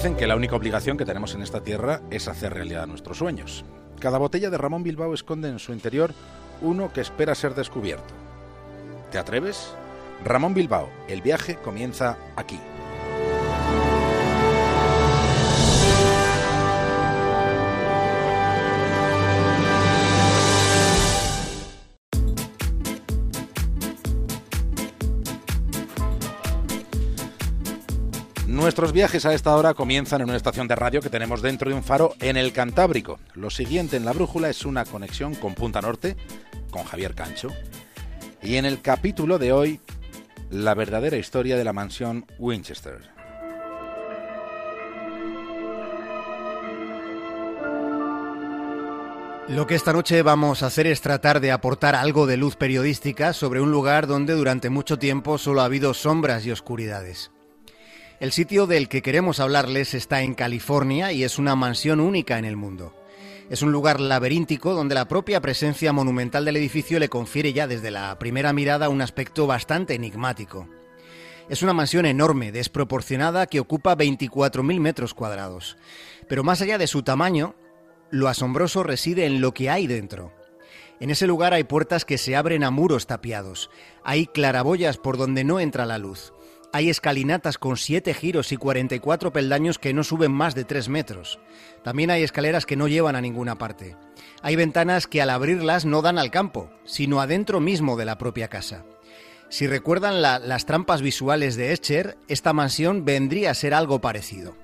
Dicen que la única obligación que tenemos en esta tierra es hacer realidad nuestros sueños. Cada botella de Ramón Bilbao esconde en su interior uno que espera ser descubierto. ¿Te atreves? Ramón Bilbao, el viaje comienza aquí. Nuestros viajes a esta hora comienzan en una estación de radio que tenemos dentro de un faro en el Cantábrico. Lo siguiente en la brújula es una conexión con Punta Norte, con Javier Cancho. Y en el capítulo de hoy, la verdadera historia de la mansión Winchester. Lo que esta noche vamos a hacer es tratar de aportar algo de luz periodística sobre un lugar donde durante mucho tiempo solo ha habido sombras y oscuridades. El sitio del que queremos hablarles está en California y es una mansión única en el mundo. Es un lugar laberíntico donde la propia presencia monumental del edificio le confiere ya desde la primera mirada un aspecto bastante enigmático. Es una mansión enorme, desproporcionada, que ocupa 24.000 metros cuadrados. Pero más allá de su tamaño, lo asombroso reside en lo que hay dentro. En ese lugar hay puertas que se abren a muros tapiados, hay claraboyas por donde no entra la luz, hay escalinatas con siete giros y 44 peldaños que no suben más de 3 metros. También hay escaleras que no llevan a ninguna parte. Hay ventanas que al abrirlas no dan al campo, sino adentro mismo de la propia casa. Si recuerdan las trampas visuales de Escher, esta mansión vendría a ser algo parecido.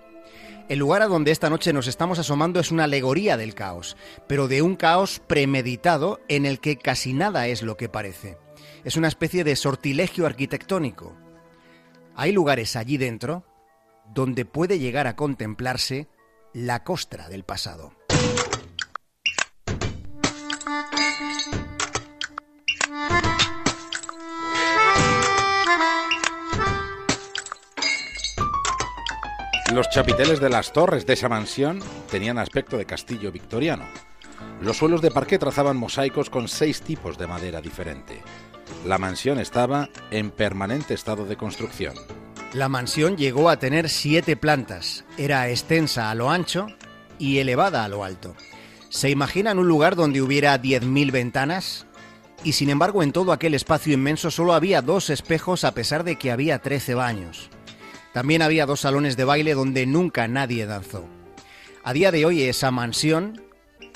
El lugar a donde esta noche nos estamos asomando es una alegoría del caos, pero de un caos premeditado en el que casi nada es lo que parece. Es una especie de sortilegio arquitectónico. Hay lugares allí dentro donde puede llegar a contemplarse la costra del pasado. Los chapiteles de las torres de esa mansión tenían aspecto de castillo victoriano. Los suelos de parqué trazaban mosaicos con seis tipos de madera diferente. La mansión estaba en permanente estado de construcción. La mansión llegó a tener siete plantas. Era extensa a lo ancho y elevada a lo alto. ¿Se imaginan un lugar donde hubiera 10.000 ventanas? Y sin embargo en todo aquel espacio inmenso solo había dos espejos a pesar de que había 13 baños. También había dos salones de baile donde nunca nadie danzó. A día de hoy esa mansión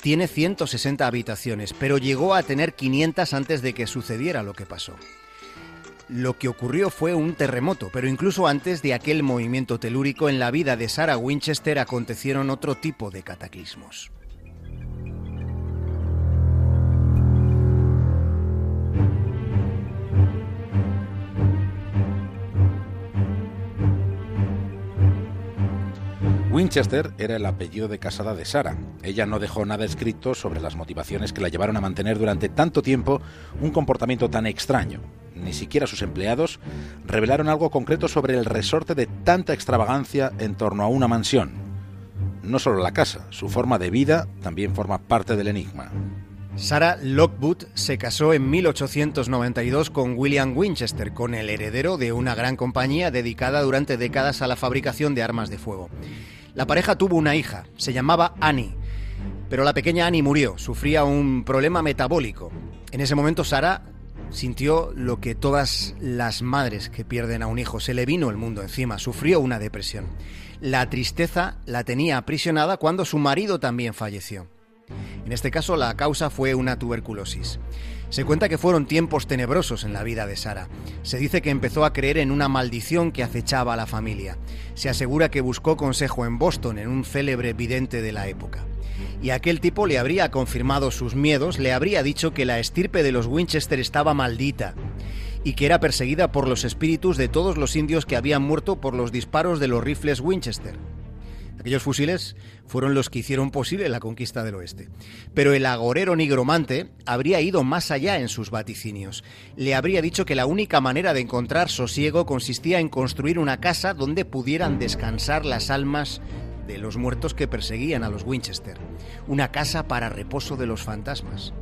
tiene 160 habitaciones, pero llegó a tener 500 antes de que sucediera lo que pasó. Lo que ocurrió fue un terremoto, pero incluso antes de aquel movimiento telúrico en la vida de Sarah Winchester acontecieron otro tipo de cataclismos. Winchester era el apellido de casada de Sara. Ella no dejó nada escrito sobre las motivaciones que la llevaron a mantener durante tanto tiempo un comportamiento tan extraño. Ni siquiera sus empleados revelaron algo concreto sobre el resorte de tanta extravagancia en torno a una mansión. No solo la casa, su forma de vida también forma parte del enigma. Sarah Lockwood se casó en 1892 con William Winchester, con el heredero de una gran compañía dedicada durante décadas a la fabricación de armas de fuego. La pareja tuvo una hija, se llamaba Annie, pero la pequeña Annie murió, sufría un problema metabólico. En ese momento Sara sintió lo que todas las madres que pierden a un hijo, se le vino el mundo encima, sufrió una depresión. La tristeza la tenía aprisionada cuando su marido también falleció. En este caso la causa fue una tuberculosis. Se cuenta que fueron tiempos tenebrosos en la vida de Sara. Se dice que empezó a creer en una maldición que acechaba a la familia. Se asegura que buscó consejo en Boston, en un célebre vidente de la época. Y aquel tipo le habría confirmado sus miedos, le habría dicho que la estirpe de los Winchester estaba maldita y que era perseguida por los espíritus de todos los indios que habían muerto por los disparos de los rifles Winchester. Aquellos fusiles fueron los que hicieron posible la conquista del oeste. Pero el agorero nigromante habría ido más allá en sus vaticinios. Le habría dicho que la única manera de encontrar sosiego consistía en construir una casa donde pudieran descansar las almas de los muertos que perseguían a los Winchester, una casa para reposo de los fantasmas.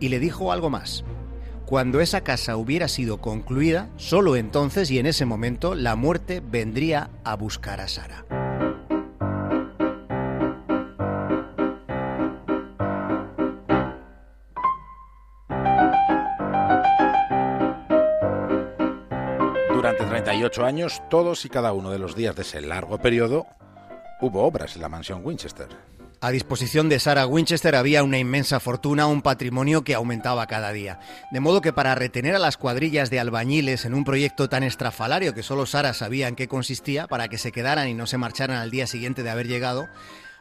Y le dijo algo más. Cuando esa casa hubiera sido concluida, solo entonces y en ese momento la muerte vendría a buscar a Sara. Durante 38 años, todos y cada uno de los días de ese largo periodo hubo obras en la mansión Winchester. A disposición de Sarah Winchester había una inmensa fortuna, un patrimonio que aumentaba cada día. De modo que para retener a las cuadrillas de albañiles en un proyecto tan estrafalario que solo Sara sabía en qué consistía, para que se quedaran y no se marcharan al día siguiente de haber llegado,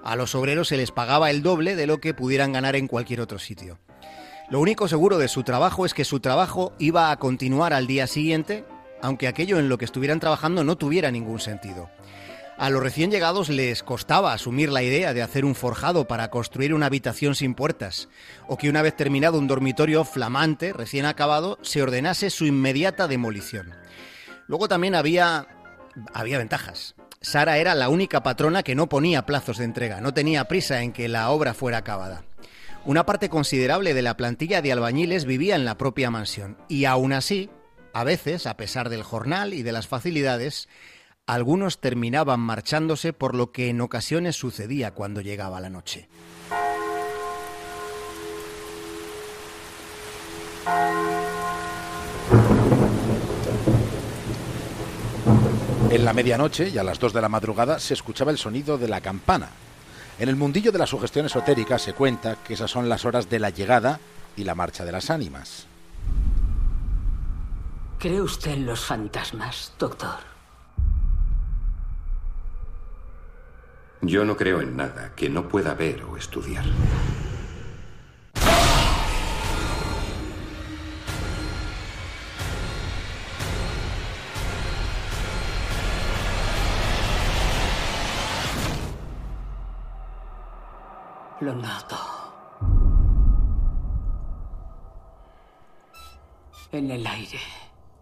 a los obreros se les pagaba el doble de lo que pudieran ganar en cualquier otro sitio. Lo único seguro de su trabajo es que su trabajo iba a continuar al día siguiente, aunque aquello en lo que estuvieran trabajando no tuviera ningún sentido. A los recién llegados les costaba asumir la idea de hacer un forjado para construir una habitación sin puertas, o que una vez terminado un dormitorio flamante, recién acabado, se ordenase su inmediata demolición. Luego también había, había ventajas. Sara era la única patrona que no ponía plazos de entrega, no tenía prisa en que la obra fuera acabada. Una parte considerable de la plantilla de albañiles vivía en la propia mansión, y aún así, a veces, a pesar del jornal y de las facilidades, algunos terminaban marchándose por lo que en ocasiones sucedía cuando llegaba la noche. En la medianoche y a las dos de la madrugada se escuchaba el sonido de la campana. En el mundillo de la sugestión esotérica se cuenta que esas son las horas de la llegada y la marcha de las ánimas. ¿Cree usted en los fantasmas, doctor? Yo no creo en nada que no pueda ver o estudiar. Lo noto. En el aire,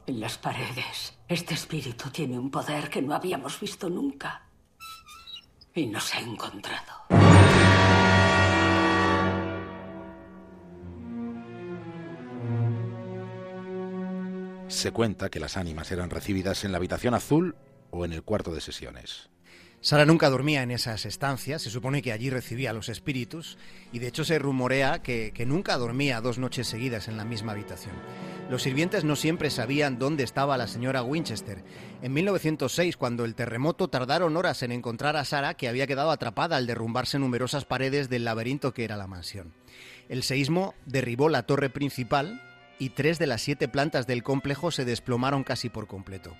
en las paredes, este espíritu tiene un poder que no habíamos visto nunca y nos ha encontrado. Se cuenta que las ánimas eran recibidas en la habitación azul o en el cuarto de sesiones. Sara nunca dormía en esas estancias, se supone que allí recibía a los espíritus, y de hecho se rumorea que, que, nunca dormía dos noches seguidas en la misma habitación. Los sirvientes no siempre sabían dónde estaba la señora Winchester. En 1906, cuando el terremoto, tardaron horas en encontrar a Sara, que había quedado atrapada al derrumbarse numerosas paredes del laberinto que era la mansión. El seísmo derribó la torre principal, y tres de las siete plantas del complejo se desplomaron casi por completo.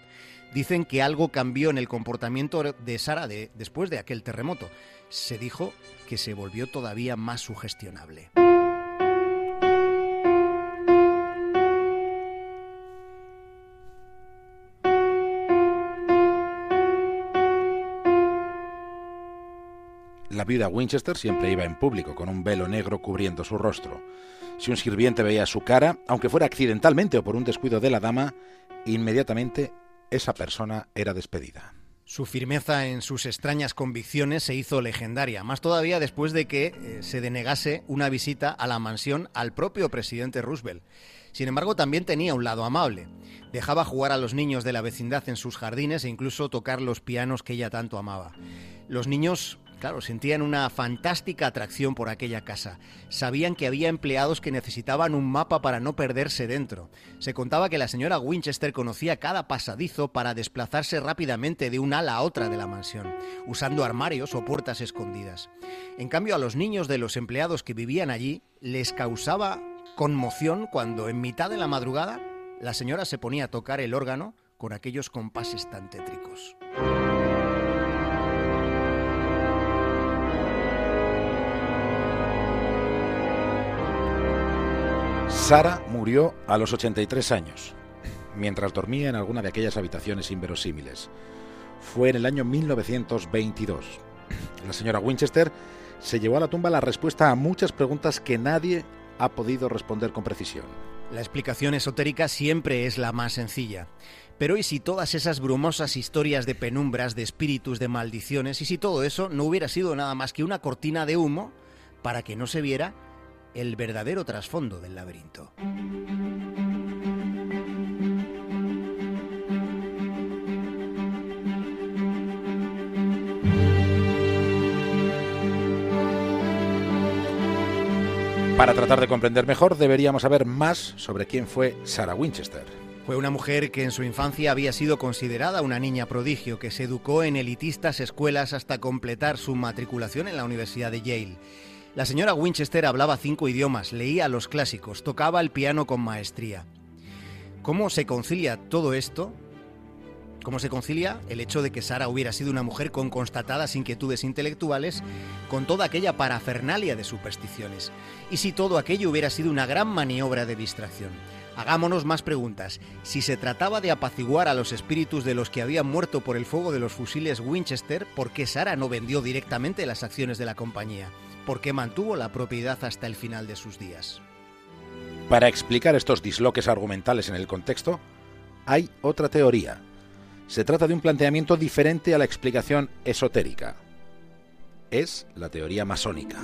Dicen que algo cambió en el comportamiento de Sara de, después de aquel terremoto. Se dijo que se volvió todavía más sugestionable. La viuda Winchester siempre iba en público con un velo negro cubriendo su rostro. Si un sirviente veía su cara, aunque fuera accidentalmente o por un descuido de la dama, inmediatamente esa persona era despedida. Su firmeza en sus extrañas convicciones se hizo legendaria, más todavía después de que eh, se denegase una visita a la mansión al propio presidente Roosevelt. Sin embargo, también tenía un lado amable. Dejaba jugar a los niños de la vecindad en sus jardines e incluso tocar los pianos que ella tanto amaba. Los niños Claro, sentían una fantástica atracción por aquella casa. Sabían que había empleados que necesitaban un mapa para no perderse dentro. Se contaba que la señora Winchester conocía cada pasadizo para desplazarse rápidamente de un ala a otra de la mansión, usando armarios o puertas escondidas. En cambio, a los niños de los empleados que vivían allí les causaba conmoción cuando en mitad de la madrugada la señora se ponía a tocar el órgano con aquellos compases tan tétricos. Sara murió a los 83 años, mientras dormía en alguna de aquellas habitaciones inverosímiles. Fue en el año 1922. La señora Winchester se llevó a la tumba la respuesta a muchas preguntas que nadie ha podido responder con precisión. La explicación esotérica siempre es la más sencilla. Pero ¿y si todas esas brumosas historias de penumbras, de espíritus, de maldiciones, y si todo eso no hubiera sido nada más que una cortina de humo para que no se viera el verdadero trasfondo del laberinto. Para tratar de comprender mejor, deberíamos saber más sobre quién fue Sarah Winchester. Fue una mujer que en su infancia había sido considerada una niña prodigio, que se educó en elitistas escuelas hasta completar su matriculación en la Universidad de Yale. La señora Winchester hablaba cinco idiomas, leía los clásicos, tocaba el piano con maestría. ¿Cómo se concilia todo esto? ¿Cómo se concilia el hecho de que Sara hubiera sido una mujer con constatadas inquietudes intelectuales con toda aquella parafernalia de supersticiones? ¿Y si todo aquello hubiera sido una gran maniobra de distracción? Hagámonos más preguntas. Si se trataba de apaciguar a los espíritus de los que habían muerto por el fuego de los fusiles Winchester, ¿por qué Sara no vendió directamente las acciones de la compañía? ¿Por qué mantuvo la propiedad hasta el final de sus días? Para explicar estos disloques argumentales en el contexto, hay otra teoría. Se trata de un planteamiento diferente a la explicación esotérica. Es la teoría masónica.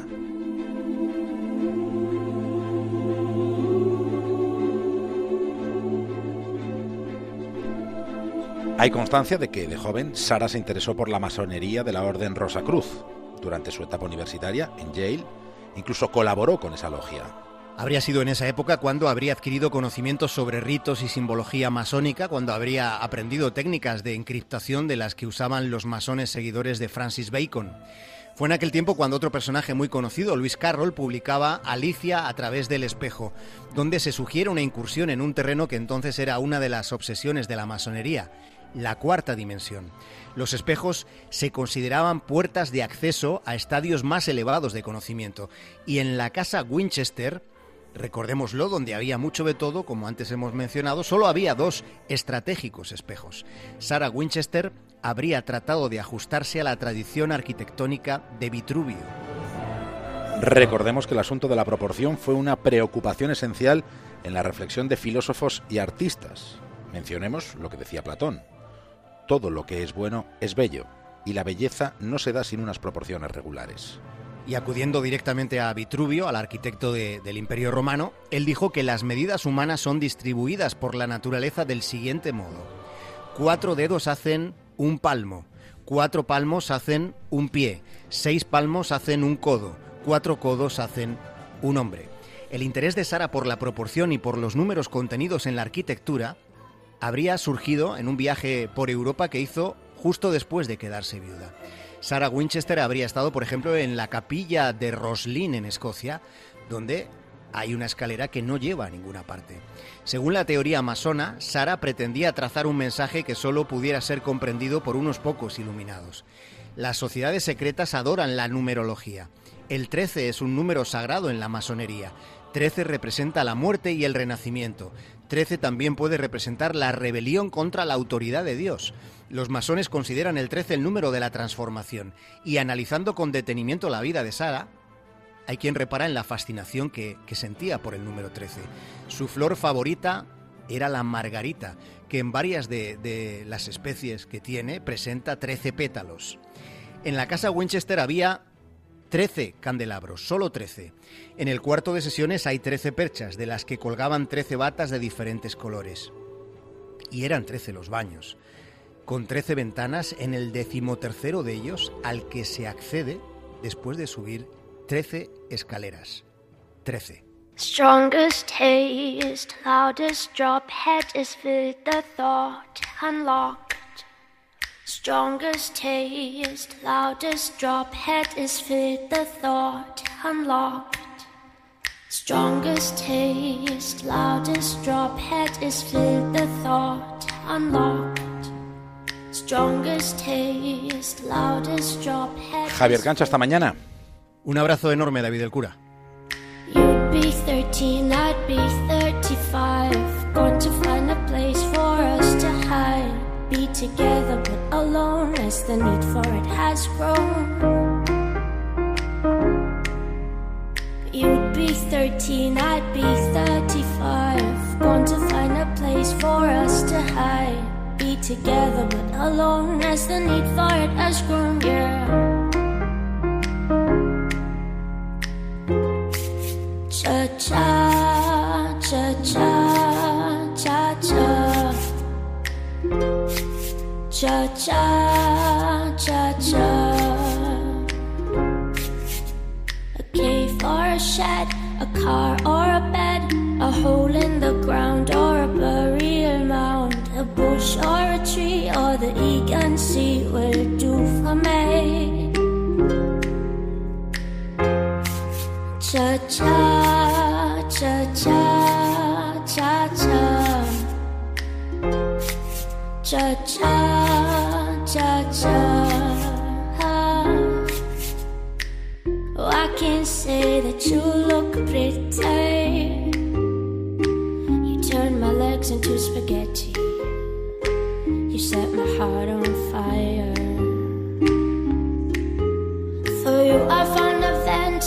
Hay constancia de que de joven Sara se interesó por la masonería de la Orden Rosa Cruz. Durante su etapa universitaria en Yale, incluso colaboró con esa logia. Habría sido en esa época cuando habría adquirido conocimientos sobre ritos y simbología masónica, cuando habría aprendido técnicas de encriptación de las que usaban los masones seguidores de Francis Bacon. Fue en aquel tiempo cuando otro personaje muy conocido, Luis Carroll, publicaba Alicia a través del espejo, donde se sugiere una incursión en un terreno que entonces era una de las obsesiones de la masonería, la cuarta dimensión. Los espejos se consideraban puertas de acceso a estadios más elevados de conocimiento, y en la casa Winchester, recordémoslo, donde había mucho de todo, como antes hemos mencionado, solo había dos estratégicos espejos. Sarah Winchester habría tratado de ajustarse a la tradición arquitectónica de Vitruvio. Recordemos que el asunto de la proporción fue una preocupación esencial en la reflexión de filósofos y artistas. Mencionemos lo que decía Platón. Todo lo que es bueno es bello, y la belleza no se da sin unas proporciones regulares. Y acudiendo directamente a Vitruvio, al arquitecto de, del Imperio Romano, él dijo que las medidas humanas son distribuidas por la naturaleza del siguiente modo. Cuatro dedos hacen un palmo, cuatro palmos hacen un pie, seis palmos hacen un codo, cuatro codos hacen un hombre. El interés de Sara por la proporción y por los números contenidos en la arquitectura habría surgido en un viaje por Europa que hizo justo después de quedarse viuda. Sarah Winchester habría estado, por ejemplo, en la capilla de Roslin en Escocia, donde hay una escalera que no lleva a ninguna parte. Según la teoría masona, Sara pretendía trazar un mensaje que solo pudiera ser comprendido por unos pocos iluminados. Las sociedades secretas adoran la numerología. El 13 es un número sagrado en la masonería. 13 representa la muerte y el renacimiento. 13 también puede representar la rebelión contra la autoridad de Dios. Los masones consideran el 13 el número de la transformación y analizando con detenimiento la vida de Sara, hay quien repara en la fascinación que, sentía por el número 13. Su flor favorita era la margarita, que en varias de, de las especies que tiene presenta 13 pétalos. En la casa Winchester había 13 candelabros, solo 13. En el cuarto de sesiones hay 13 perchas, de las que colgaban 13 batas de diferentes colores. Y eran 13 los baños, con 13 ventanas en el decimotercero de ellos, al que se accede después de subir 13 escaleras. 13. Strongest taste, loudest drop, head is with the thought unlocked. Strongest taste, loudest drop, head is with the thought unlocked. Strongest taste, loudest drop, head is with the thought unlocked. Strongest taste, loudest drop, head Javier Cancho, hasta mañana. Un abrazo enorme, David el Cura. You'd be 13, I'd be 35. Going to find a place for us to hide. Be together but alone as the need for it has grown. You'd be 13, I'd be 35. Going to find a place for us to hide. Be together but alone as the need for it has grown, yeah. cha cha cha cha cha cha cha cha cha cha oh, I can say that you look pretty. You turn my legs into spaghetti. You set my heart on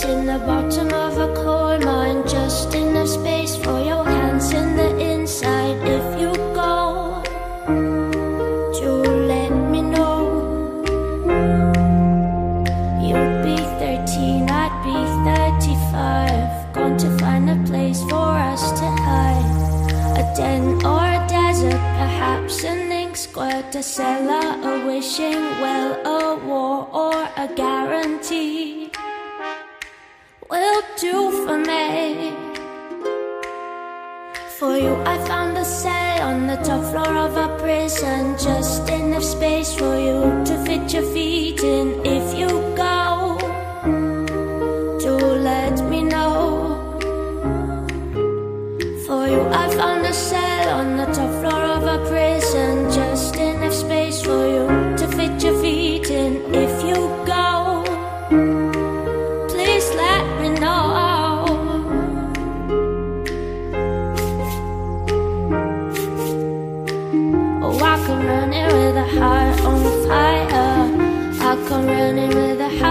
in the bottom of a coal mine just in with a heart on fire. I come running with a heart.